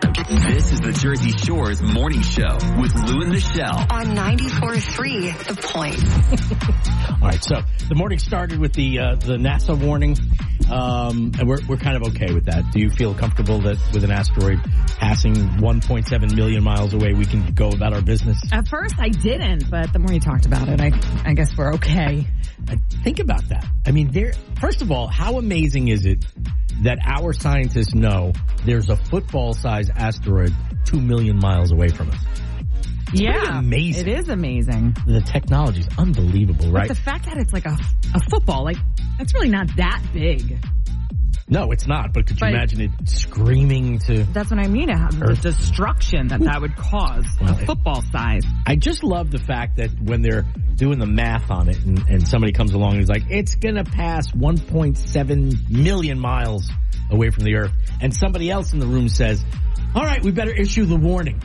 This is the Jersey Shore's morning show with Lou and Michelle. on 94.3 The Point. All right, so the morning started with the uh, the NASA warning, um, and we're we're kind of okay with that. Do you feel comfortable that with an asteroid passing 1.7 million miles away, we can go about our business? At first, I didn't, but the more you talked about it, I, I guess we're okay. Think about that. I mean, there. First of all, how amazing is it that our scientists know there's a football-sized asteroid two million miles away from us? pretty yeah, amazing. It is amazing. The technology is unbelievable, right? But the fact that it's like a a football, like that's really not that big. no, it's not. But could you But- imagine it screaming to? That's what I mean. The destruction that that would cause, Well, a football size. I just love the fact that when they're doing the math on it and, and somebody comes along and is like, it's gonna pass 1.7 million miles away from the earth and somebody else in the room says, all right, we better issue the warning.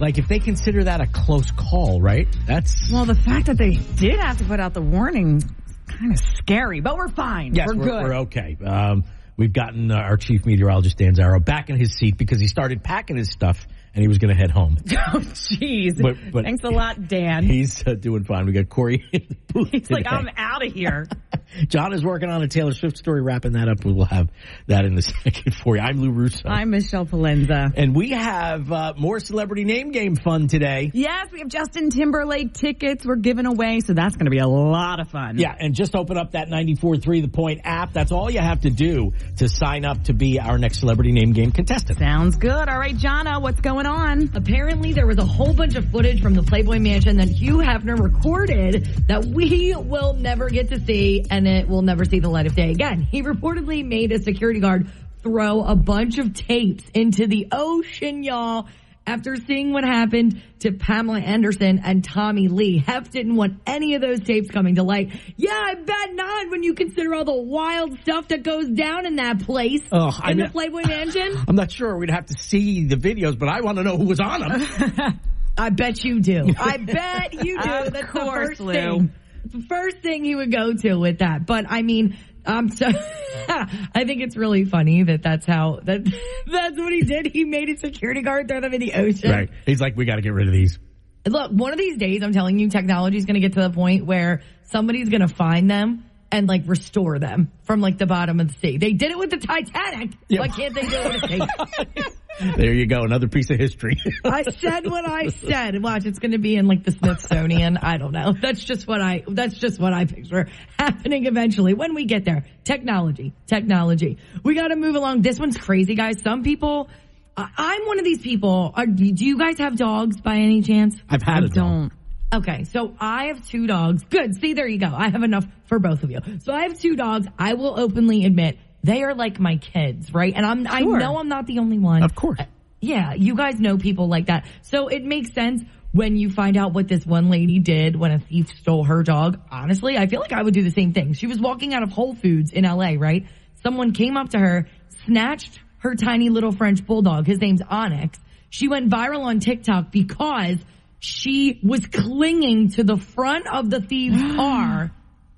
Like if they consider that a close call, right? That's, Well, the fact that they did have to put out the warning, kind of scary. But we're fine. yes, we're, we're, good. we're okay. Um, we've gotten uh, our chief meteorologist Dan Zarrow back in his seat because he started packing his stuff and he was gonna head home. Oh, jeez. But- but- Thanks a lot, Dan. He's uh, doing fine. We got Corey in the booth He's like. I'm out of here. John is working on a Taylor Swift story, wrapping that up. We will have that in a second for you. I'm Lou Russo. I'm Michelle Palenza. and we have uh, more celebrity name game fun today. Yes, we have Justin Timberlake tickets we're giving away, so that's going to be a lot of fun. Yeah, and just open up that 94.3 The Point app. That's all you have to do to sign up to be our next celebrity name game contestant. Sounds good. All right, Jana, what's going on? Apparently, there was a whole bunch of footage from the Playboy Mansion that Hugh Hefner recorded that we will never get to see, and it will never see the light of day again. He reportedly made a security guard throw a bunch of tapes into the ocean, y'all. After seeing what happened to Pamela Anderson and Tommy Lee, Hef didn't want any of those tapes coming to light. Yeah, I bet not when you consider all the wild stuff that goes down in that place. Oh, I in mean- the Playboy Mansion. I'm not sure we'd have to see the videos, but I want to know who was on them. I bet you do. I bet you do. Of That's course, the first Lou. thing. The first thing he would go to with that. But I mean, I'm so. I think it's really funny that that's how that that's what he did. He made a security guard throw them in the ocean. right. He's like, we got to get rid of these. Look, one of these days, I'm telling you, technology is going to get to the point where somebody's going to find them and like restore them from like the bottom of the sea. They did it with the Titanic. Yeah. Why can't they do it with tape? There you go. Another piece of history. I said what I said. Watch, it's going to be in like the Smithsonian. I don't know. That's just what I. That's just what I picture happening eventually when we get there. Technology, technology. We got to move along. This one's crazy, guys. Some people. I- I'm one of these people. Are, do you guys have dogs by any chance? I've had I it. don't. Okay, so I have two dogs. Good. See, there you go. I have enough for both of you. So I have two dogs. I will openly admit they are like my kids, right? And I'm. I know I'm not the only one. Of course. Uh, yeah, you guys know people like that. So it makes sense when you find out what this one lady did when a thief stole her dog. Honestly, I feel like I would do the same thing. She was walking out of Whole Foods in LA, right? Someone came up to her, snatched her tiny little French bulldog. His name's Onyx. She went viral on TikTok because she was clinging to the front of the thief's car.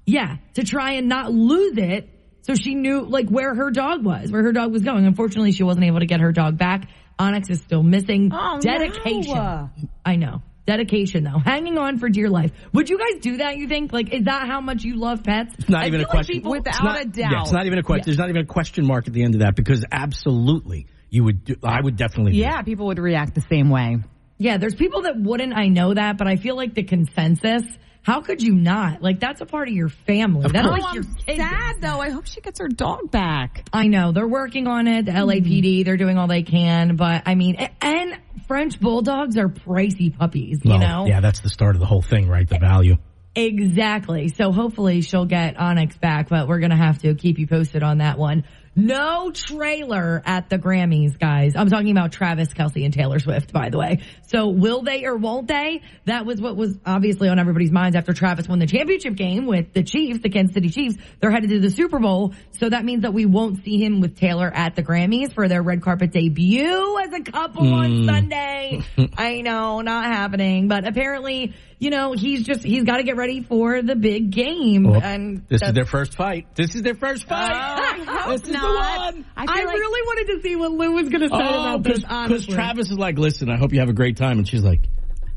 Yeah, to try and not lose it. So she knew like where her dog was, where her dog was going. Unfortunately, she wasn't able to get her dog back. Onyx is still missing. Oh, Dedication. no. I know. Dedication though. Hanging on for dear life. Would you guys do that, you think? Like, is that how much you love pets? It's not I even a feel like question. people- Without not- a doubt. Yeah, it's not even a question. Yeah. There's not even a question mark at the end of that because absolutely you would. Do, I would definitely. do Yeah, people would react the same way. Yeah, there's people that wouldn't. I know that, but I feel like the consensus. How could you not? Like, that's a part of your family. Of That's course. like Oh, your I'm kid. sad though. I hope she gets her dog back. I know they're working on it. The hmm. LAPD, they're doing all they can, but I mean, and French bulldogs are pricey puppies, you Well, know? Yeah, that's the start of the whole thing, right? The value. Exactly. So hopefully she'll get Onyx back, but we're gonna have to keep you posted on that one. No trailer at the Grammys, guys. I'm talking about Travis Kelce and Taylor Swift, by the way. So will they or won't they? That was what was obviously on everybody's minds after Travis won the championship game with the Chiefs, the Kansas City Chiefs. They're headed to the Super Bowl. So that means that we won't see him with Taylor at the Grammys for their red carpet debut as a couple on hmm. Sunday. I know, not happening, but apparently you know, he's just, he's got to get ready for the big game. Oh, and this is their first fight. This is their first fight. Oh, I hope this is not. the one. I, I, like really wanted to see what Lou was going to say Oh, about this, because honestly. Travis is like, listen, I hope you have a great time. And she's like,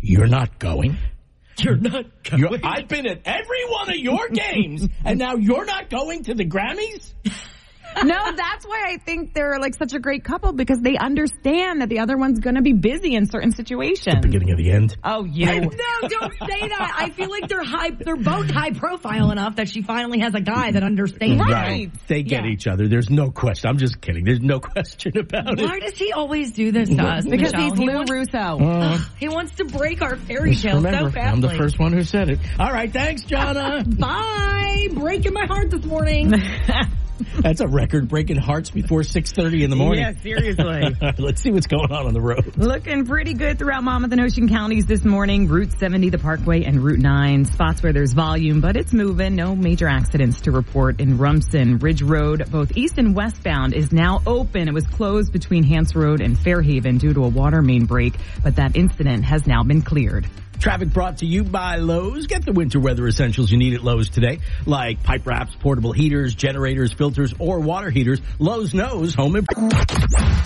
you're not going? You're not going. You're, I've been at every one of your games, and now you're not going to the Grammys? no, that's why I think they're like such a great couple because they understand that the other one's going to be busy in certain situations. Beginning of the end. Oh, you. No, don't say that. I feel like they're high, they're both high profile enough that she finally has a guy that understands. her. Right. They get Yeah. each other. There's no question. I'm just kidding. There's no question about it. Why does he always do this to us? Because Michelle? he's he wants, Russo. Uh, he wants to break our fairy tale remember, so fast. I'm the first one who said it. All right, thanks, Jonna. Bye. Breaking my heart this morning. That's a record-breaking hearts before 6:30 in the morning. Yeah, seriously. Let's see what's going on on the road. Looking pretty good throughout Monmouth and Ocean counties this morning. Route 70, the Parkway, and Route 9. Spots where there's volume, but it's moving. No major accidents to report in Rumson. Ridge Road, both east and westbound, is now open. It was closed between Hance Road and Fair Haven due to a water main break, but that incident has now been cleared. Traffic brought to you by Lowe's. Get the winter weather essentials you need at Lowe's today, like pipe wraps, portable heaters, generators, filters, or water heaters. Lowe's knows home improvement.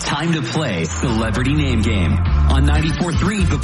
Time to play Celebrity Name Game on 94.3 The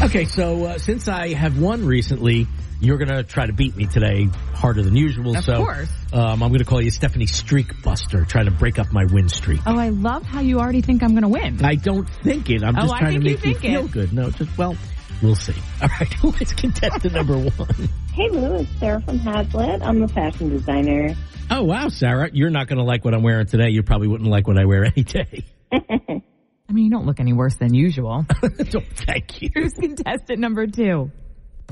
Point. Okay, so uh, since I have won recently, you're gonna try to beat me today harder than usual. Of so, course. um, I'm gonna call you Stephanie Streak Buster, trying to break up my win streak. Oh, I love how you already think I'm going to win. I don't think it. I'm Oh, just I trying to think you make you, think feel it. good. No, just well, we'll see. All right, who is contestant number one? Hey Lou, it's Sarah from Hazlet. I'm a fashion designer. Oh wow, Sarah, you're not gonna like what I'm wearing today. You probably wouldn't like what I wear any day. I mean, you don't look any worse than usual. Don't thank you. Who's contestant number two?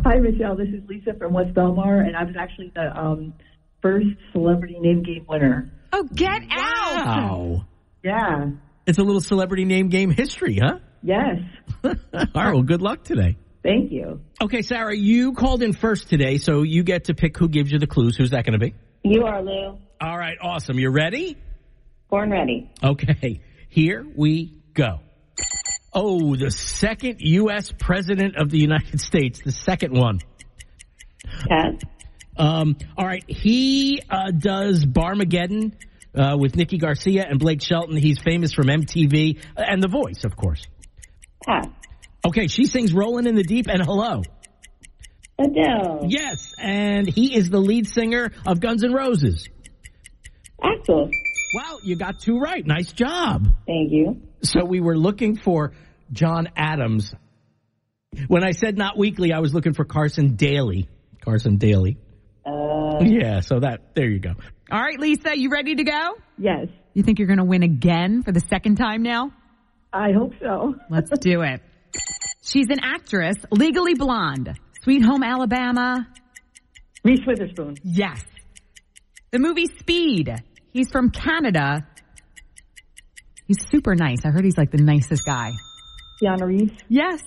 Hi, Michelle. This is Lisa from West Belmar, and I was actually the um, first celebrity name game winner. Oh, get out! Wow. Yeah. It's a little celebrity name game history, huh? Yes. All right, well, good luck today. Thank you. Okay, Sarah, you called in first today, so you get to pick who gives you the clues. Who's that going to be? You are Lou. All right, awesome. You ready? Born ready. Okay, here we go. Oh, the second U.S. President of the United States, the second one. Pass. Um, all right, he uh, does Barmageddon uh, with Nikki Garcia and Blake Shelton. He's famous from MTV and The Voice, of course. Pass. Okay, she sings Rolling in the Deep and Hello. Adele. Yes, and he is the lead singer of Guns N' Roses. Axl. Wow, you got two right. Nice job. Thank you. So we were looking for John Adams. When I said not weekly, I was looking for Carson Daly. Carson Daly. Uh, Yeah, so that, there you go. All right, Lisa, you ready to go? Yes. You think you're going to win again for the second time now? I hope so. Let's do it. She's an actress, legally blonde. Sweet Home Alabama. Reese Witherspoon. Yes. The movie Speed. He's from Canada. He's super nice. I heard he's like the nicest guy. Keanu Reeves. Yes.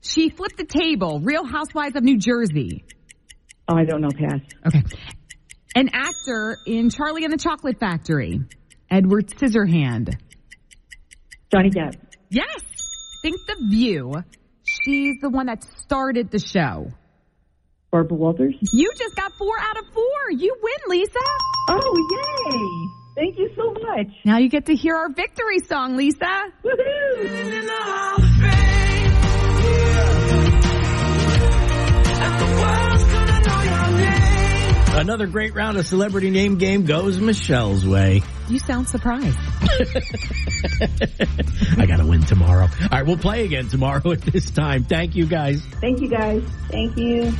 She flipped the table. Real Housewives of New Jersey. Oh, I don't know. Pass. Okay. An actor in Charlie and the Chocolate Factory. Edward Scissorhand. Johnny Depp. Yes. Think the view. She's the one that started the show. Barbara Walters. You just got four out of four. You win, Lisa. Oh, yay. Thank you so much. Now you get to hear our victory song, Lisa. Woohoo. Another great round of celebrity name game goes Michelle's way. You sound surprised. I gotta win tomorrow. All right, we'll play again tomorrow at this time. Thank you guys. Thank you, guys. thank you.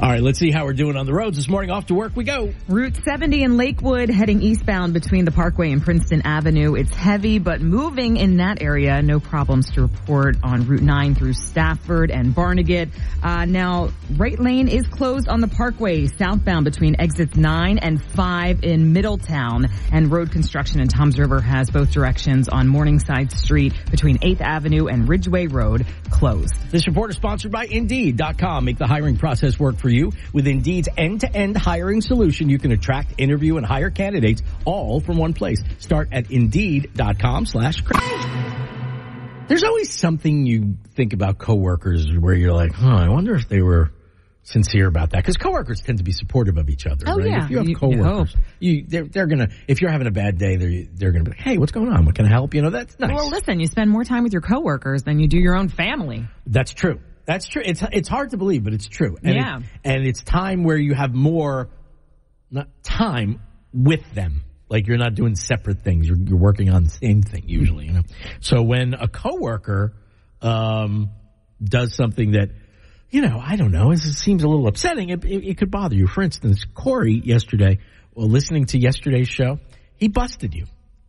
All right, let's see how we're doing on the roads this morning. Off to work we go. Route 70 in Lakewood heading eastbound between the Parkway and Princeton Avenue. It's heavy, but moving in that area. No problems to report on Route 9 through Stafford and Barnegat. Uh, now, right lane is closed on the Parkway southbound between exits 9 and 5 in Middletown. And road construction in Toms River has both directions on Morningside Street between 8th Avenue and Ridgeway Road closed. This report is sponsored by Indeed.com. Make the hiring process work for you. With Indeed's end-to-end hiring solution, you can attract, interview, and hire candidates all from one place. Start at Indeed.com slash There's always something you think about coworkers where you're like, huh, I wonder if they were sincere about that. Because coworkers tend to be supportive of each other, Oh, right? yeah. If you have You- you coworkers, you, they're, they're gonna, if you're having a bad day, they're, they're gonna be like, hey, what's going on? What can I help? You know, that's nice. Well, listen, you spend more time with your coworkers than you do your own family. That's true. That's true. It's it's hard to believe, but it's true. And Yeah. It, and it's time where you have more not time with them. Like you're not doing separate things. You're you're working on the same thing usually, you know. So when a coworker um does something that you know, I don't know, it seems a little upsetting. It, it, it could bother you. For instance, Corey yesterday, well, listening to yesterday's show, he busted you.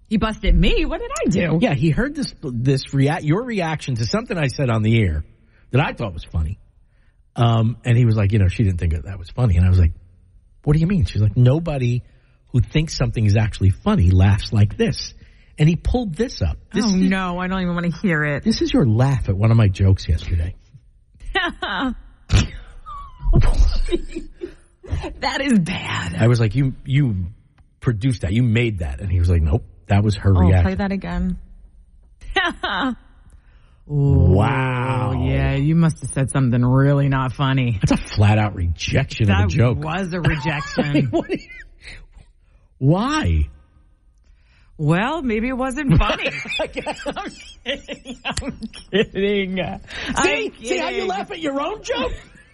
He busted me. What did I do? Yeah, he heard this this react your reaction to something I said on the air that I thought was funny. Um, and he was like, you know, she didn't think that, was funny, and I was like, what do you mean? She's like, nobody who thinks something is actually funny laughs like this. And he pulled this up. This oh is, no, I don't even want to hear it. This is your laugh at one of my jokes yesterday. that is bad. I was like, you you produced that, you made that, and he was like, nope, that was her Oh, reaction. play that again. Wow. Oh, yeah, you must have said something really not funny. That's a flat out rejection That of a joke. was a rejection. What you- Why? well, maybe it wasn't funny. I'm kidding. I'm kidding. See, I'm see how you laugh at your own joke?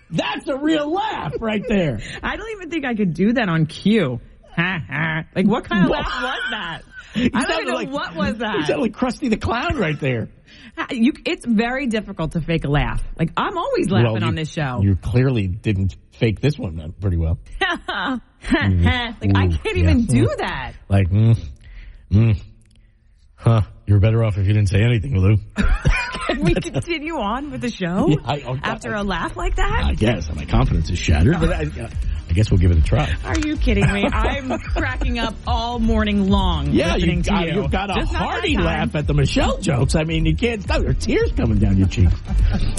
That's a real laugh right there. I don't even think I could do that on cue. Like, what kind of laugh was that? You I don't even know like- what was You that. sound like Krusty the Clown right there. You, it's very difficult to fake a laugh. Like, I'm always laughing Well, you- on this show. You clearly didn't fake this one pretty well. like, I can't yeah. even do that. Like, mm, mm, huh? You're better off if you didn't say anything, Lou. Can we continue on with the show Yeah, I- after I- a laugh like that? I guess my confidence is shattered, but guess we'll give it a try. Are you kidding me? I'm cracking up all morning long Yeah, to got, you. you've got a Just hearty laugh at the Michelle jokes. I mean, you can't stop. There are tears coming down your cheeks.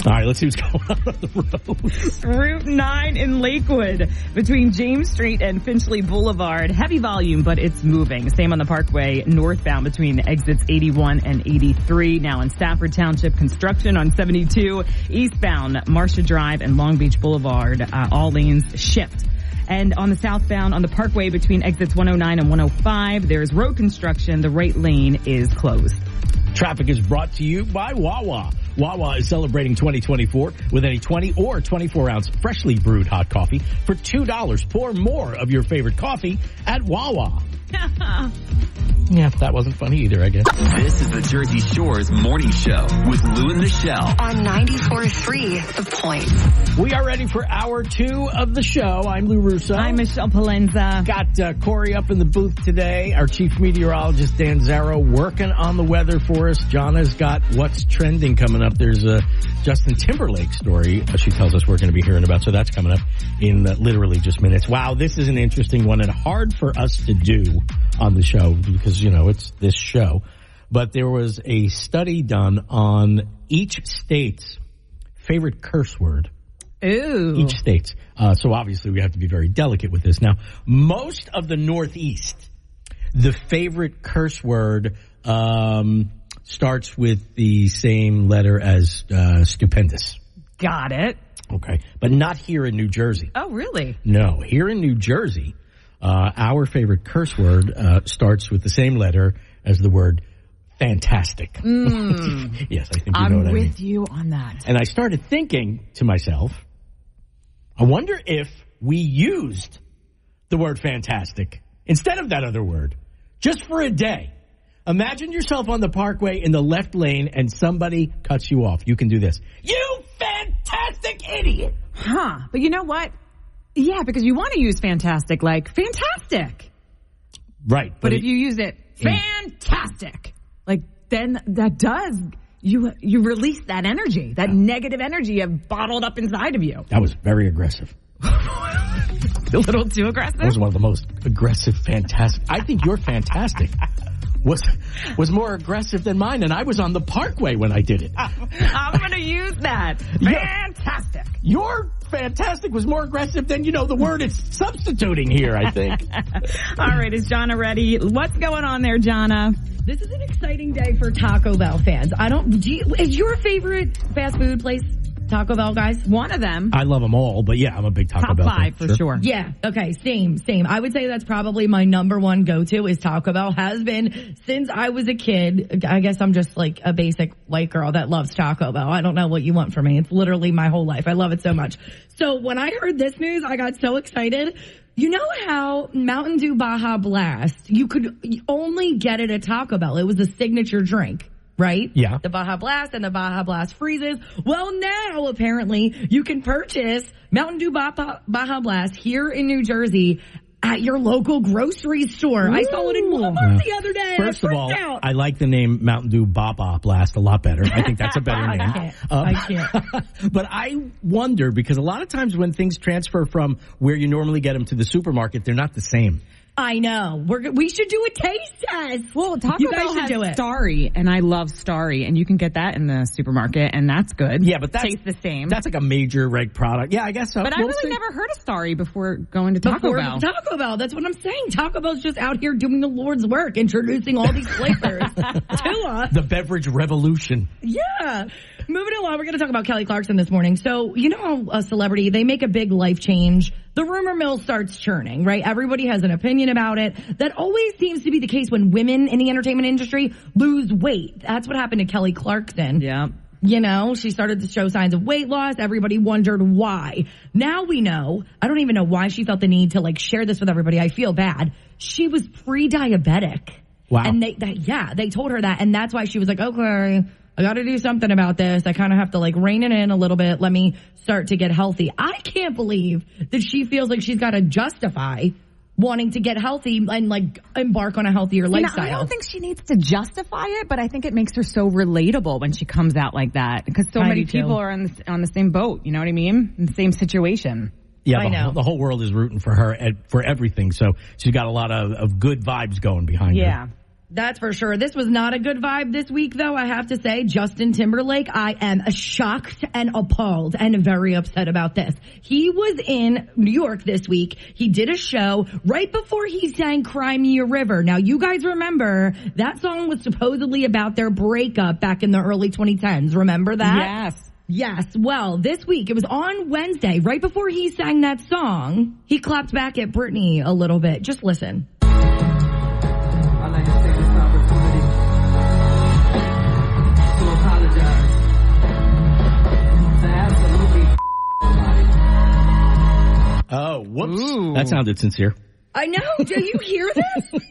All right, let's see what's going on on the road. Route 9 in Lakewood between James Street and Finchley Boulevard. Heavy volume, but it's moving. Same on the Parkway northbound between exits 81 and 83. Now in Stafford Township, construction on 72. Eastbound, Marcia Drive and Long Beach Boulevard. Uh, all lanes shift. And on the southbound, on the Parkway between exits 109 and 105, there's road construction. The right lane is closed. Traffic is brought to you by Wawa. Wawa is celebrating 2024 with any 20 or 24 ounce freshly brewed hot coffee for $2. Pour more of your favorite coffee at Wawa. Yeah, that wasn't funny either, I guess. This is the Jersey Shore's morning show with Lou and Michelle. On 94.3 The Point. We are ready for hour two of the show. I'm Lou Russo. I'm Michelle Palenza. Got uh, Corey up in the booth today. Our chief meteorologist Dan Zarrow working on the weather for us. Jonna's got what's trending coming up. There's a Justin Timberlake story uh, she tells us we're going to be hearing about, so that's coming up in uh, literally just minutes. Wow, this is an interesting one and hard for us to do on the show because you know it's this show. But there was a study done on each state's favorite curse word Ooh. each state's. Uh, so obviously we have to be very delicate with this. Now, most of the Northeast, the favorite curse word um, starts with the same letter as uh, stupendous. Got it. Okay, but not here in New Jersey. Oh, really? No, here in New Jersey, uh, our favorite curse word uh, starts with the same letter as the word fantastic. yes, I think you know what I'm I mean. with you on that. And I started thinking to myself, I wonder if we used the word fantastic instead of that other word just for a day. Imagine yourself on the parkway in the left lane and somebody cuts you off. You can do this. You fantastic idiot. Huh. But you know what? Yeah, because you want to use fantastic like fantastic. Right. But, if it- you use it mm. fantastic, like then that does you you release that energy, that negative energy you have bottled up inside of you. that was very aggressive. A little too aggressive. That was one of the most aggressive, fantastic. I think you're fantastic. Was was more aggressive than mine, and I was on the parkway when I did it. I'm going to use that. Yeah. Fantastic. Your fantastic was more aggressive than you know the word it's substituting here. I think. All right, is Jonna ready? What's going on there, Jonna? This is an exciting day for Taco Bell fans. I don't, do you, is your favorite fast food place Taco Bell, guys? One of them. I love them all, but yeah, I'm a big Taco Top Bell five fan. for sure. Yeah. Okay. Same. Same. I would say that's probably my number one go-to is Taco Bell. Has been since I was a kid. I guess I'm just like a basic white girl that loves Taco Bell. I don't know what you want from me. It's literally my whole life. I love it so much. So when I heard this news, I got so excited. You know how Mountain Dew Baja Blast, you could only get it at Taco Bell. It was a signature drink. Right? Yeah. The Baja Blast and the Baja Blast freezes. Well, now apparently you can purchase Mountain Dew Baja, Baja Blast here in New Jersey at your local grocery store. I saw it in Walmart the other day. First of all, out. I like the name Mountain Dew Baba Blast a lot better. I think that's a better I name. can't. Um, I can't. but I wonder because a lot of times when things transfer from where you normally get them to the supermarket, they're not the same. I know. We're, we should do a taste test. Well, Taco you Bell should has do it. Starry, and I love Starry, and you can get that in the supermarket, and that's good. Yeah, but that's tastes the same. That's like a major reg product. Yeah, I guess so. but I We'll really see. never heard of Starry before going to Taco Before Bell. Taco Bell. That's what I'm saying. Taco Bell's just out here doing the Lord's work, introducing all these flavors to us. the beverage revolution. Yeah. Moving along, we're going to talk about Kelly Clarkson this morning. So, you know a celebrity, they make a big life change. The rumor mill starts churning, right? Everybody has an opinion about it. That always seems to be the case when women in the entertainment industry lose weight. That's what happened to Kelly Clarkson. yeah. You know, she started to show signs of weight loss. Everybody wondered why. Now we know. I don't even know why she felt the need to like share this with everybody. I feel bad. She was pre-diabetic. Wow. And they, that, yeah, they told her that. And that's why she was like, okay, I got to do something about this. I kind of have to like rein it in a little bit. Let me start to get healthy. I can't believe that she feels like she's got to justify wanting to get healthy and like embark on a healthier You know, lifestyle. I don't think she needs to justify it, but I think it makes her so relatable when she comes out like that because so I many do too. people are on the, on the same boat. You know what I mean? In the same situation. Yeah, I the, know. Whole, the whole world is rooting for her and for everything. So she's got a lot of, of good vibes going behind her. That's for sure. This was not a good vibe this week, though, I have to say. Justin Timberlake, I am shocked and appalled and very upset about this. He was in New York this week. He did a show right before he sang Cry Me a River. Now, you guys remember that song was supposedly about their breakup back in the early 2010s. Remember that? Yes. Yes. Well, this week, it was on Wednesday, right before he sang that song, he clapped back at Britney a little bit. Just listen. Oh, whoops. Ooh. That sounded sincere. I know. Do you hear this?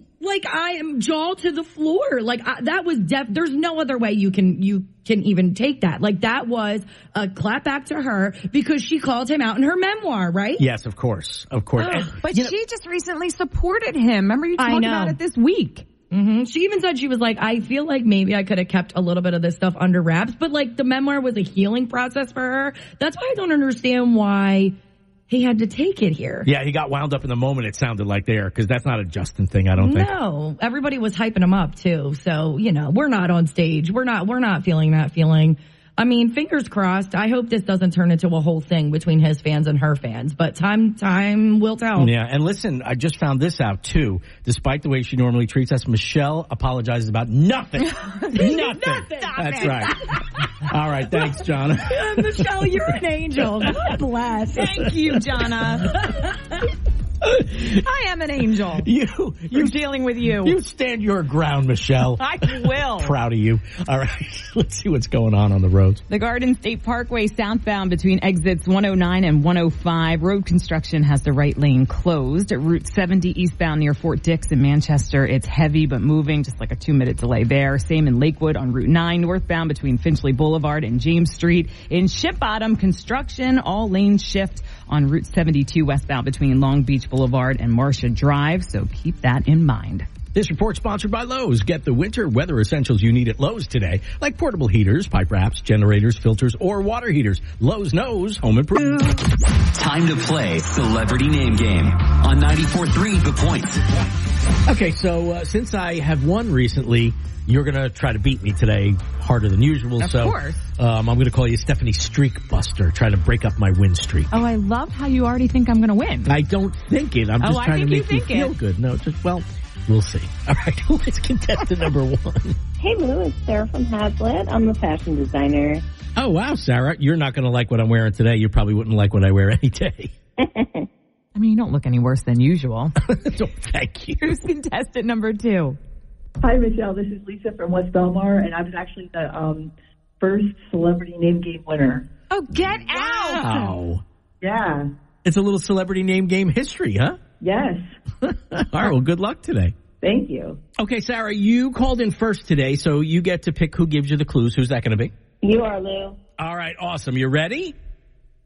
like I am jaw to the floor. Like I, that was def. There's no other way you can you can even take that. Like that was a clap back to her because she called him out in her memoir, right? Yes, of course. Of course. Ugh. And, But you know, she just recently supported him. Remember you I talked about it this week. hmm She even said she was like, I feel like maybe I could have kept a little bit of this stuff under wraps, but like the memoir was a healing process for her. That's why I don't understand why he had to take it here. yeah, he got wound up in the moment, it sounded like there, because that's not a Justin thing, I don't think. No, everybody was hyping him up too. So, you know, we're not on stage. We're not, we're not feeling that feeling. I mean, fingers crossed. I hope this doesn't turn into a whole thing between his fans and her fans, but time, time will tell. Yeah, and listen, I just found this out too. Despite the way she normally treats us, Michelle apologizes about nothing. nothing. That's right. All right, thanks, John. Michelle, you're an angel. God bless. Thank you, Jonna. I am an angel. you, you, dealing with you. you stand your ground, Michelle. I will. Proud of you. All right, let's see what's going on on the roads. The Garden State Parkway southbound between exits 109 and 105. Road construction has the right lane closed. At Route 70 eastbound near Fort Dix in Manchester, it's heavy but moving, just like a two minute delay there. Same in Lakewood on Route 9 northbound between Finchley Boulevard and James Street. In Ship Bottom, construction, all lanes shift on Route 72 westbound between Long Beach Boulevard and Marcia Drive, so keep that in mind. This report sponsored by Lowe's. Get the winter weather essentials you need at Lowe's today, like portable heaters, pipe wraps, generators, filters, or water heaters. Lowe's knows home improvement. Time to play Celebrity Name Game on 94.3 The Point. Okay, so uh, since I have won recently, you're gonna try to beat me today harder than usual. Of so course. Um, I'm gonna call you Stephanie Streak Buster. Try to break up my win streak. Oh, I love how you already think I'm going to win. I don't think it. I'm Oh, just I trying to think you make you, feel it. good. No, just well, We'll see. All right, who is contestant number one? Hey Lou, it's Sarah from Hazlet. I'm a fashion designer. Oh wow, Sarah, you're not going to like what I'm wearing today. You probably wouldn't like what I wear any day. I mean, you don't look any worse than usual. so, thank you. Who's contestant number two? Hi, Michelle. This is Lisa from West Belmar, and I was actually the um, first celebrity name game winner. Oh, get out! Wow. Yeah. It's a little celebrity name game history, huh? Yes. All right, well, good luck today. Thank you. Okay, Sarah, you called in first today, so you get to pick who gives you the clues. Who's that going to be? You are Lou. All right, awesome. You ready?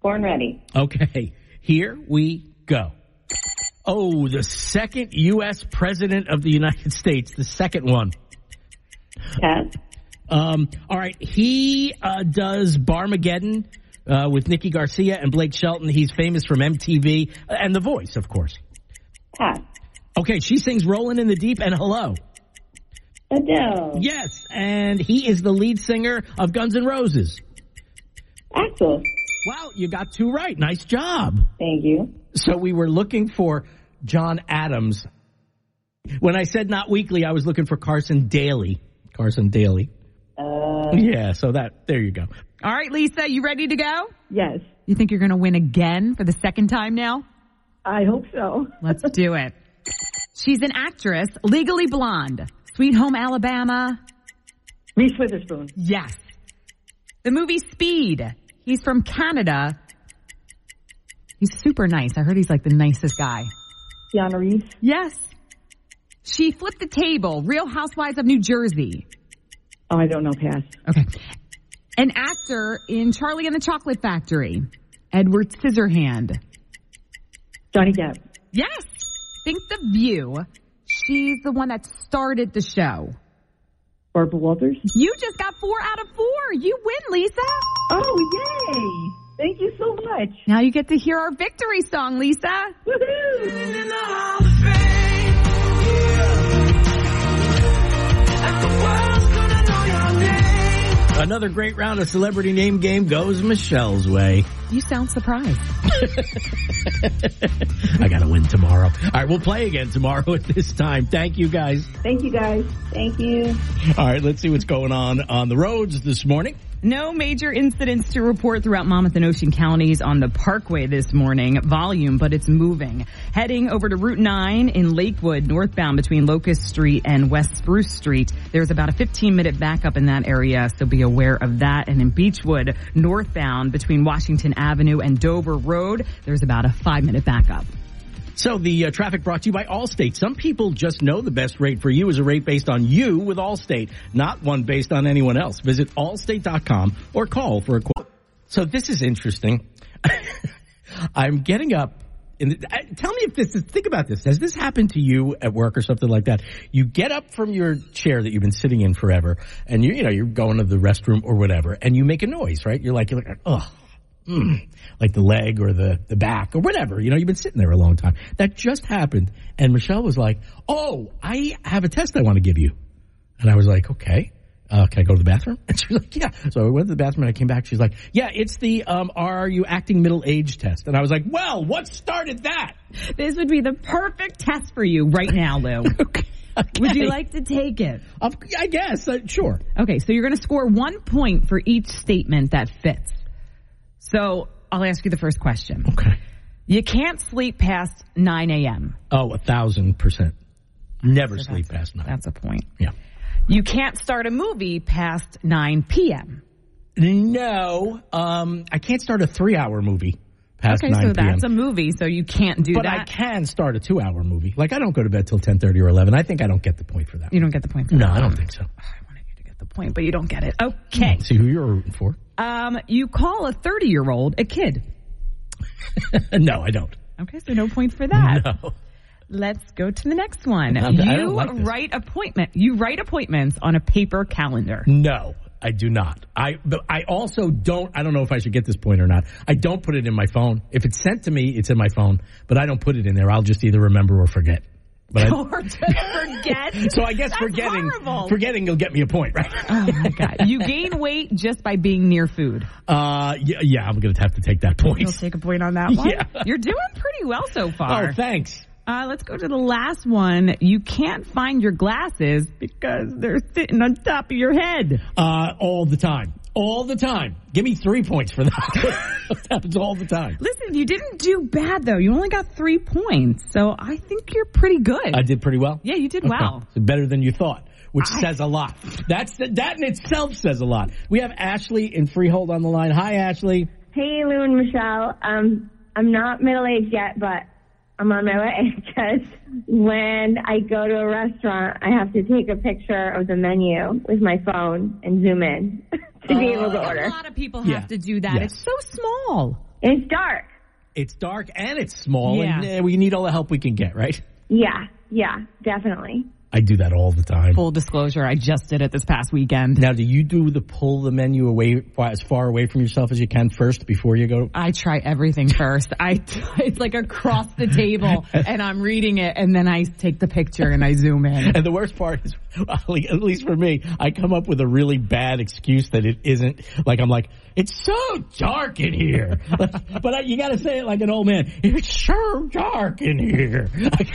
Born ready. Okay, here we go. Oh, the second U.S. President of the United States, the second one. Pass. Um, all right, he uh, does Barmageddon uh, with Nikki Garcia and Blake Shelton. He's famous from MTV and The Voice, of course. Pass. Okay, she sings Rolling in the Deep and Hello. Adele. Yes, and he is the lead singer of Guns N' Roses. Axl. Wow, you got two right. Nice job. Thank you. So we were looking for John Adams. When I said not weekly, I was looking for Carson Daly. Carson Daly. Uh, Yeah, so that, there you go. All right, Lisa, you ready to go? Yes. You think you're going to win again for the second time now? I hope so. Let's do it. She's an actress, legally blonde. Sweet Home Alabama. Reese Witherspoon. Yes. The movie Speed. He's from Canada. He's super nice. I heard he's like the nicest guy. Keanu Reeves. Yes. She flipped the table. Real Housewives of New Jersey. Oh, I don't know. Pass. Okay. An actor in Charlie and the Chocolate Factory. Edward Scissorhand. Johnny Depp. Yes. Think the view. She's the one that started the show. Barbara Walters. You just got four out of four. You win, Lisa. Oh, yay! Thank you so much. Now you get to hear our victory song, Lisa. Woohoo! Another great round of celebrity name game goes Michelle's way. You sound surprised. I gotta win tomorrow. All right, we'll play again tomorrow at this time. Thank you guys. Thank you, guys. thank you. All right, let's see what's going on on the roads this morning. No major incidents to report throughout Monmouth and Ocean counties on the Parkway this morning. Volume, but it's moving. Heading over to Route 9 in Lakewood, northbound between Locust Street and West Spruce Street. There's about a 15 minute backup in that area, so be aware of that. And in Beachwood, northbound between Washington Avenue and Dover Road, there's about a five minute backup. So the uh, traffic brought to you by Allstate. Some people just know the best rate for you is a rate based on you with Allstate, not one based on anyone else. Visit allstate.com or call for a quote. So this is interesting. I'm getting up. And tell me if this is, think about this. Has this happened to you at work or something like that? You get up from your chair that you've been sitting in forever and you, you know, you're going to the restroom or whatever and you make a noise, right? You're like, you're like, ugh. Mm, like the leg or the, the back or whatever. You know, you've been sitting there a long time. That just happened. And Michelle was like, Oh, I have a test I want to give you. And I was like, okay. Uh, can I go to the bathroom? And she was like, yeah. So I went to the bathroom and I came back. She's like, yeah, it's the, um, are you acting middle age test? And I was like, well, what started that? This would be the perfect test for you right now, Lou. Okay. Would you like to take it? I guess, uh, sure. Okay, so you're going to score one point for each statement that fits. So I'll ask you the first question. Okay. You can't sleep past 9 a.m. Oh, a thousand percent. Never So sleep past 9. That's a point. Yeah. You can't start a movie past 9 p.m. No, um, I can't start a three hour movie past Okay, 9 so p.m. that's a movie, so you can't do but that. But I can start a two hour movie. Like I don't go to bed till 10:30 or 11. I think I don't get the point for that. you don't get the point for No, that. I don't think so. The point, but you don't get it. Okay. See who you're rooting for. Um, you call a 30 year old a kid. no, I don't. Okay, so no point for that. No. Let's go to the next one. I don't you like write appointment. You write appointments on a paper calendar. No, I do not. I but I also don't. I don't know if I should get this point or not. I don't put it in my phone. If it's sent to me, it's in my phone. But I don't put it in there. I'll just either remember or forget. But or just forget. so I guess That's forgetting horrible. forgetting will get me a point, right? Oh my god! You gain weight just by being near food. Uh, yeah, yeah I'm gonna have to take that point. You'll take a point on that one. Yeah. You're doing pretty well so far. Oh, thanks. Uh, let's go to the last one. You can't find your glasses because they're sitting on top of your head. Uh, all the time. All the time. Give me three points for that. that happens all the time. Listen, you didn't do bad though. You only got three points, so I think you're pretty good. I did pretty well. yeah, you did Okay. well. So better than you thought, which says a lot. That's that in itself says a lot. We have Ashley in Freehold on the line. Hi, Ashley. Hey, Lou and Michelle. Um, I'm not middle aged yet, but I'm on my way because when I go to a restaurant, I have to take a picture of the menu with my phone and zoom in to be able to order. A lot of people have Yeah. to do that. Yes. It's so small. It's dark. It's dark and it's small, and Yeah. uh, we need all the help we can get, right? Yeah, yeah, definitely. I do that all the time. Full disclosure, I just did it this past weekend. Now, do you do the pull the menu away as far away from yourself as you can first before you go? I try everything first. I it's like across the table, and I'm reading it, and then I take the picture and I zoom in. And the worst part is, at least for me, I come up with a really bad excuse that it isn't. Like I'm like, it's so dark in here, but I, you got to say it like an old man. It's so dark in here. I,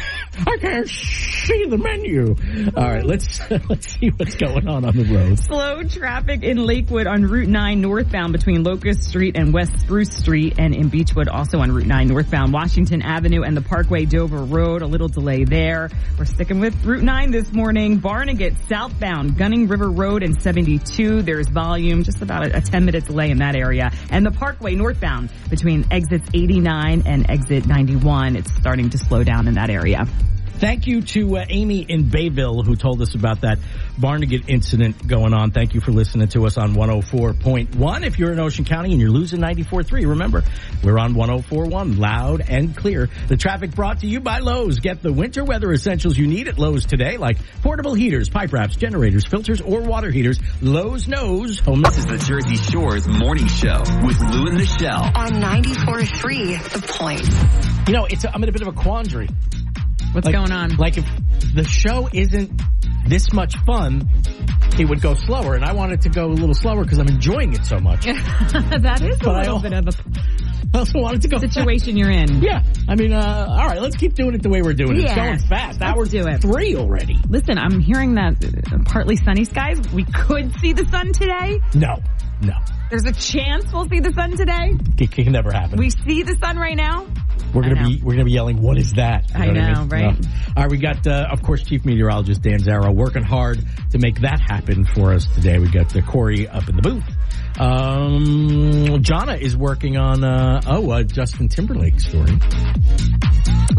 I can't see the menu. All right, let's let's see what's going on on the road. Slow traffic in Lakewood on Route 9 northbound between Locust Street and West Spruce Street and in Beachwood also on Route 9 northbound Washington Avenue and the Parkway Dover Road. A little delay there. We're sticking with Route 9 this morning. Barnegat southbound Gunning River Road and 72. There's volume, just about a, a 10 minute delay in that area. And the Parkway northbound between exits 89 and exit 91. It's starting to slow down in that area. Thank you to uh, Amy in Bayville who told us about that Barnegat incident going on. Thank you for listening to us on 104.1. If you're in Ocean County and you're losing 94.3, remember, we're on 104.1, loud and clear. The traffic brought to you by Lowe's. Get the winter weather essentials you need at Lowe's today, like portable heaters, pipe wraps, generators, filters, or water heaters. Lowe's knows home. This is the Jersey Shore's morning show with Lou and Michelle. On 94.3 The Point. You know, it's a, I'm in a bit of a quandary. What's Like- going on? Like if the show isn't this much fun, it would go slower, and I want it to go a little slower because I'm enjoying it so much. that is a But I little al- bit of a I also want it to go situation you're in. Yeah, I mean, uh, all right, let's keep doing it the way we're doing it. It's Yeah. going fast. Let's Hour do it. three already. Listen, I'm hearing that uh, partly sunny skies. We could see the sun today. No, no, There's a chance we'll see the sun today. it can never happen. We see the sun right now. we're gonna be we're gonna be yelling. What is that? You I what know, mean? right? No. All right, we got uh, of course Chief Meteorologist Dan Zarrow working hard to make that happen for us today. We got the Corey up in the booth. Um, Jonna is working on uh, oh Justin Timberlake story.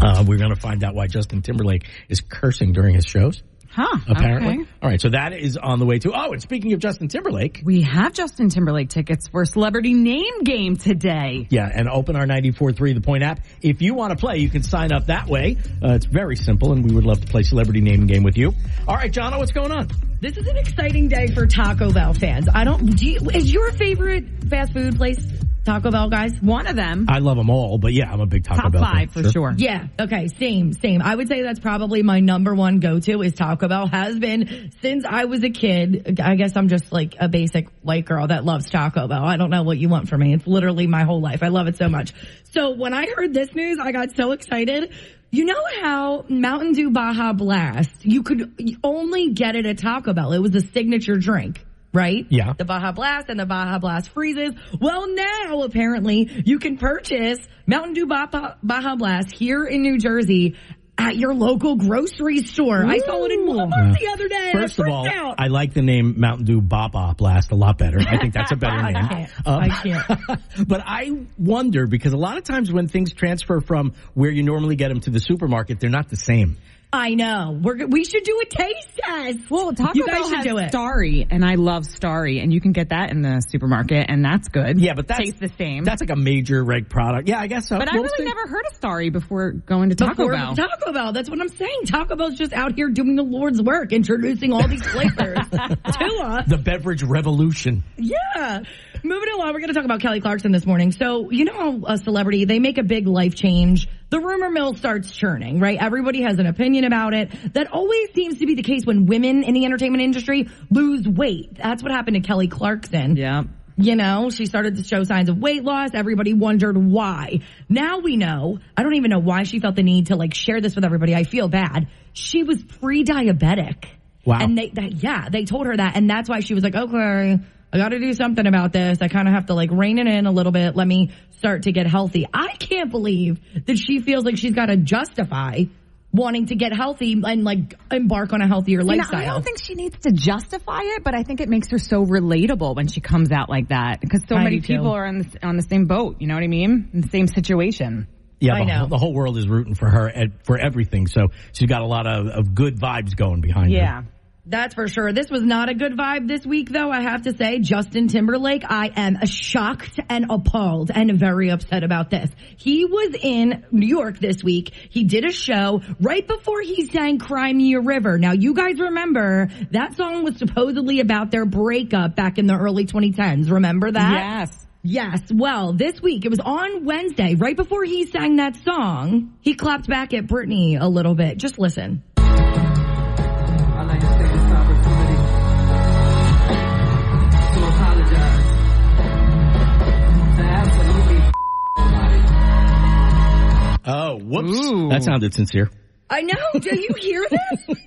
Uh, we're gonna find out why Justin Timberlake is cursing during his shows. Huh. Apparently. okay. All right, so that is on the way to. Oh, and speaking of Justin Timberlake, We have Justin Timberlake tickets for Celebrity Name Game today. Yeah, and open our 94.3 The Point app. If you want to play, you can sign up that way. Uh, it's very simple, and we would love to play Celebrity Name Game with you. All right, Jonna, what's going on? This is an exciting day for Taco Bell fans. I don't, do you, is your favorite fast food place Taco Bell, guys? One of them, I love them all, but yeah, I'm a big Taco top Bell five fan. for sure. Yeah. Okay. Same. Same. I would say that's probably my number one go-to is Taco Bell. Has been since I was a kid. I guess I'm just like a basic white girl that loves Taco Bell. I don't know what you want from me. It's literally my whole life. I love it so much. So when I heard this news, I got so excited. You know how Mountain Dew Baja Blast, you could only get it at Taco Bell. It was a signature drink. Right? Yeah. The Baja Blast and the Baja Blast freezes. Well, now apparently you can purchase Mountain Dew Baja, Baja Blast here in New Jersey at your local grocery store. I saw it in Walmart the other day. First of all, out. I like the name Mountain Dew Baba Blast a lot better. I think that's a better I name. can't. Um, I can't. but I wonder because a lot of times when things transfer from where you normally get them to the supermarket, they're not the same. I know. We're we should do a taste test. Well, Taco you guys Bell should has do it. Starry, and I love Starry, and you can get that in the supermarket, and that's good. Yeah, but that's tastes the same. That's like a major reg product. Yeah, I guess so. but I really see. never heard of Starry before going to Taco Before Bell. Taco Bell. That's what I'm saying. Taco Bell's just out here doing the Lord's work, introducing all these flavors to us. the beverage revolution. Yeah. Moving along, we're going to talk about Kelly Clarkson this morning. So, you know a celebrity, they make a big life change. The rumor mill starts churning, right? Everybody has an opinion about it. That always seems to be the case when women in the entertainment industry lose weight. That's what happened to Kelly Clarkson. yeah. You know, she started to show signs of weight loss. Everybody wondered why. Now we know. I don't even know why she felt the need to like share this with everybody. I feel bad. She was pre-diabetic. Wow. And they, that, yeah, they told her that. And that's why she was like, okay, I got to do something about this. I kind of have to like rein it in a little bit. Let me start to get healthy. I can't believe that she feels like she's got to justify wanting to get healthy and like embark on a healthier You know, lifestyle. I don't think she needs to justify it, but I think it makes her so relatable when she comes out like that because so I many do too. people are on the, on the same boat. You know what I mean? In the same situation. Yeah, I the, know. Whole, the whole world is rooting for her and for everything. So she's got a lot of, of good vibes going behind her. Yeah. That's for sure. This was not a good vibe this week, though. I have to say, Justin Timberlake, I am shocked and appalled and very upset about this. He was in New York this week. He did a show right before he sang Cry Me a River. Now, you guys remember that song was supposedly about their breakup back in the early 2010s. Remember that? Yes. Yes. Well, this week, it was on Wednesday, right before he sang that song, he clapped back at Britney a little bit. Just listen. Oh, whoops. Ooh. That sounded sincere. I know. Do you hear this?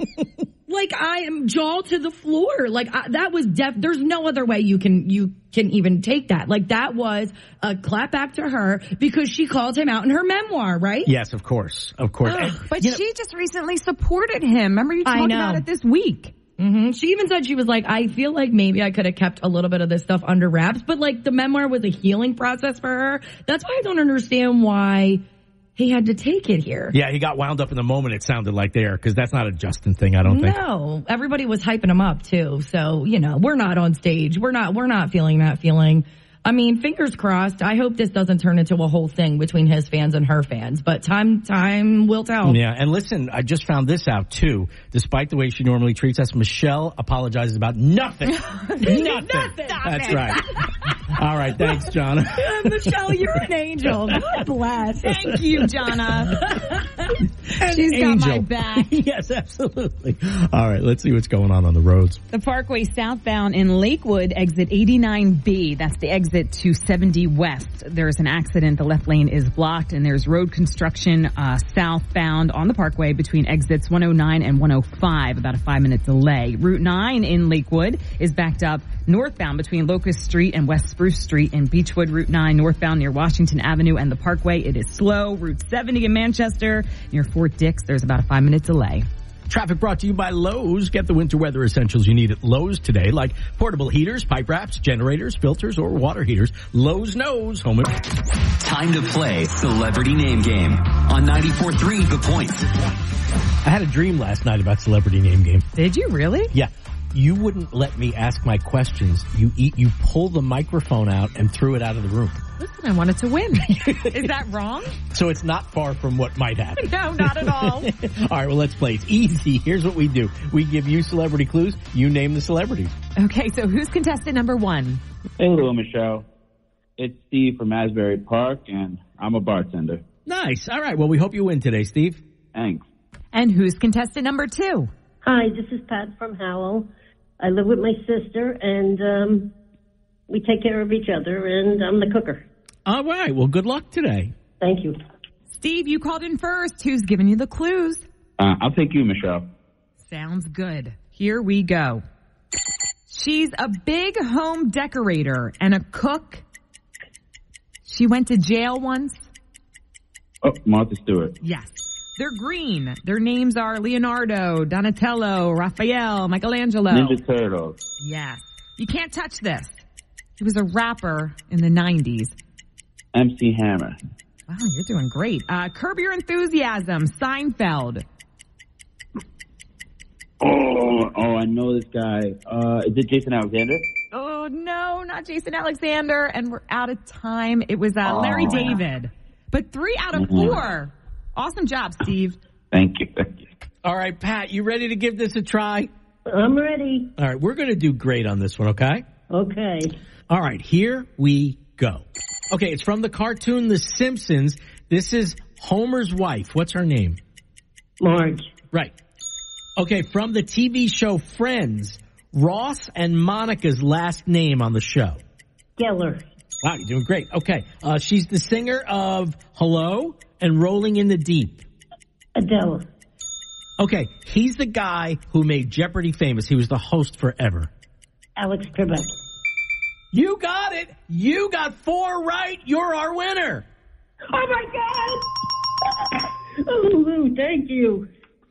like I am jaw to the floor. Like I, that was def. There's no other way you can you can even take that. Like that was a clap back to her because she called him out in her memoir, right? Yes, of course. Of course. And, But you know- she just recently supported him. Remember you talked about it this week. hmm She even said she was like, I feel like maybe I could have kept a little bit of this stuff under wraps, but like the memoir was a healing process for her. That's why I don't understand why he had to take it here. yeah, he got wound up in the moment, it sounded like there, because that's not a Justin thing, I don't think. No, everybody was hyping him up too. So, you know, we're not on stage. We're not, we're not feeling that feeling. I mean, fingers crossed. I hope this doesn't turn into a whole thing between his fans and her fans, but time, time will tell. Yeah, and listen, I just found this out too. Despite the way she normally treats us, Michele apologizes about nothing. nothing. That's right. All right, thanks, John. Michele, you're an angel. God bless. Thank you, Jonna. She's got my Angel. back. yes, absolutely. All right, let's see what's going on on the roads. The Parkway southbound in Lakewood, exit 89B. That's the exit to 70 West. There's an accident. The left lane is blocked and there's road construction uh, southbound on the Parkway between exits 109 and 105. About a five minute delay. Route 9 in Lakewood is backed up northbound between Locust Street and West Spruce Street in Beachwood. Route 9 northbound near Washington Avenue and the Parkway. It is slow. Route 70 in Manchester near Fort Dix. There's about a five minute delay. Traffic brought to you by Lowe's. Get the winter weather essentials you need at Lowe's today, like portable heaters, pipe wraps, generators, filters, or water heaters. Lowe's knows. Home. and- Time to play Celebrity Name Game on 94.3 The Point. I had a dream last night about celebrity name game. Did you really? Yeah. You wouldn't let me ask my questions. You eat, you pull the microphone out and threw it out of the room. Listen, I wanted to win. Is that wrong? So it's not far from what might happen. No, not at all. all right, well, let's play. It's easy. Here's what we do. We give you celebrity clues. You name the celebrities. okay, so who's contestant number one? Hello, Michele. It's Steve from Asbury Park, and I'm a bartender. Nice. All right. Well, we hope you win today, Steve. Thanks. And who's contestant number two? Hi, this is Pat from Howell. I live with my sister, and um, we take care of each other, and I'm the cooker. All right. Well, good luck today. Thank you. Steve, you called in first. Who's giving you the clues? Uh, I'll take you, Michele. Sounds good. Here we go. She's a big home decorator and a cook. She went to jail once. Oh, Martha Stewart. Yes. They're green. Their names are Leonardo, Donatello, Raphael, Michelangelo. Ninja Turtles. Yes. You can't touch this. He was a rapper in the 90s. MC Hammer. Wow, you're doing great. Uh, Curb Your Enthusiasm, Seinfeld. Oh, oh, I know this guy. Uh, is it Jason Alexander? Oh no, not Jason Alexander. And we're out of time. It was uh, Larry Oh. David. But three out of Mhm. four. Awesome job, Steve. Thank you. Thank you. All right, Pat, you ready to give this a try? I'm ready. All right. We're going to do great on this one, okay? Okay. All right. Here we go. Okay. It's from the cartoon The Simpsons. This is Homer's wife. What's her name? Marge. Right. Okay. From the TV show Friends, Ross and Monica's last name on the show. Geller. Wow, you're doing great. Okay. Uh, she's the singer of Hello and Rolling in the Deep. Adele. Okay. He's the guy who made Jeopardy famous. He was the host forever. Alex Trebek. You got it. You got four right. You're our winner. Oh my God! Oh, thank you.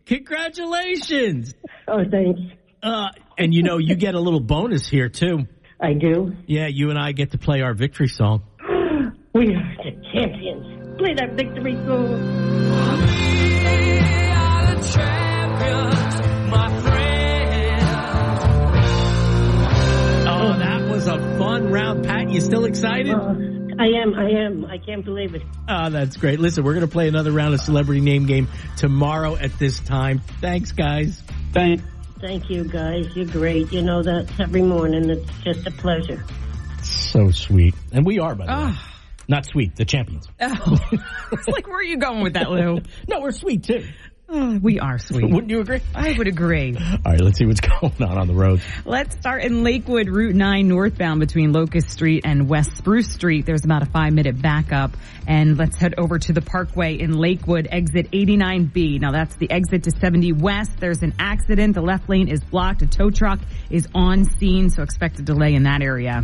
Congratulations. Oh, thanks. Uh, and you know, you get a little bonus here too. I do. Yeah, you and I get to play our victory song. We are the champions. Play that victory song. Oh, that was a fun round, Pat. You still excited? Uh, I am, I am. I can't believe it. Oh, that's great. Listen, we're going to play another round of celebrity name game tomorrow at this time. Thanks, guys. Thanks. Thank you, guys. You're great. You know that every morning. It's just a pleasure. So sweet. And we are, by the way. Ah. Not sweet, the champions. Oh, it's like where are you going with that, Lou? No, we're sweet too. Oh, we are sweet. Wouldn't you agree? I would agree. All right, let's see what's going on on the road. Let's start in Lakewood, Route 9 northbound between Locust Street and West Spruce Street. There's about a five minute backup. And let's head over to the Parkway in Lakewood, exit 89B. Now that's the exit to 70 West. There's an accident. The left lane is blocked. A tow truck is on scene, so expect a delay in that area.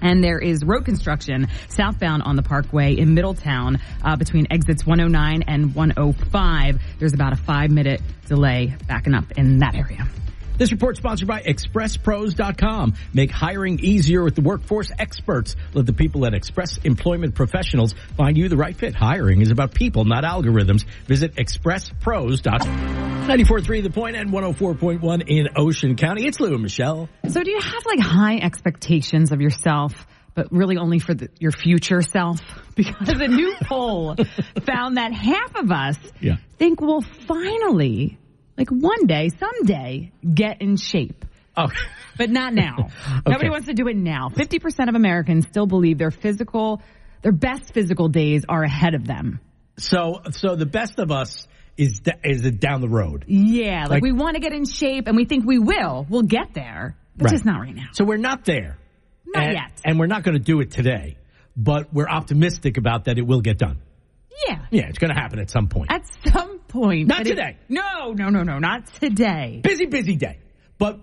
And there is road construction southbound on the Parkway in Middletown uh, between exits 109 and 105. There's about a five minute delay backing up in that area. This report sponsored by ExpressPros.com. Make hiring easier with the workforce experts. Let the people at Express Employment Professionals find you the right fit. Hiring is about people, not algorithms. Visit ExpressPros.com. 94.3 The Point and 104.1 in Ocean County. It's Lou and Michele. So do you have like high expectations of yourself, but really only for the, your future self? Because a new poll found that half of us Yeah. think we'll finally, like one day, someday, get in shape. Oh, But not now. Nobody wants to do it now. 50% of Americans still believe their physical, their best physical days are ahead of them. so, so the best of us is, d- is down the road. Yeah, like, Like- we want to get in shape and we think we will. We'll get there, but Right. just not right now. So we're not there. Not and, yet. And we're not going to do it today, but we're optimistic about that it will get done. Yeah. Yeah, it's going to happen at some point. At some point. Not but it- today. no, no, no, no, not today. busy, busy day. But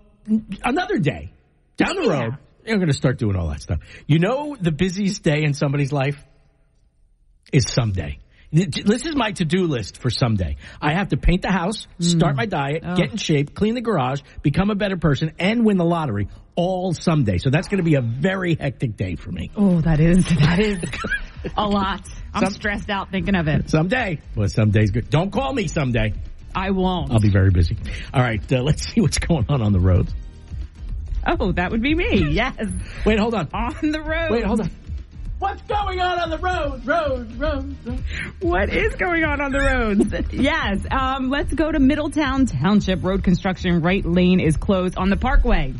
another day down the Yeah. road, you're going to start doing all that stuff. You know, the busiest day in somebody's life is someday. This is my to-do list for someday. I have to paint the house, start my diet, Oh. get in shape, clean the garage, become a better person, and win the lottery all someday. So that's going to be a very hectic day for me. Oh, that is, that is a lot. I'm Some- stressed out thinking of it. Someday. Well, someday's good. Don't call me someday. I won't. I'll be very busy. All right, uh, let's see what's going on on the roads. oh, that would be me. Yes. Wait, hold on. On the road. Wait, hold on. What's going on on the road? Road, road, road. What is going on on the roads? yes. Um, let's go to Middletown Township. Road construction right lane is closed on the Parkway.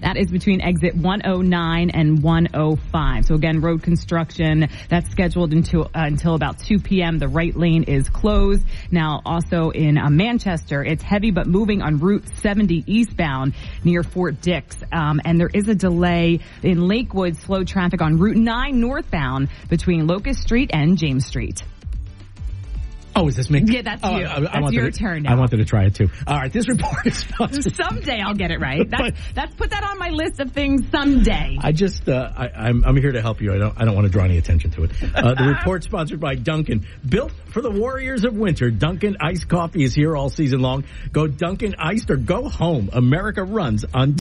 That is between exit 109 and 105. So again, road construction that's scheduled until uh, until about 2 p.m. The right lane is closed. Now, also in uh, Manchester, it's heavy but moving on Route 70 eastbound near Fort Dix, um, and there is a delay in Lakewood. Slow traffic on Route 9 northbound between Locust Street and James Street. Oh, is this me? Yeah, that's you. That's wanted your to- turn I now. wanted to try it too. All right, this report is sponsored. Someday I'll get it right. That's, that's put that on my list of things someday. I just, uh, I, I'm, I'm here to help you. I don't, I don't want to draw any attention to it. Uh, the report sponsored by Dunkin'. Built for the warriors of winter, Dunkin' iced coffee is here all season long. Go Dunkin' iced or go home. America runs on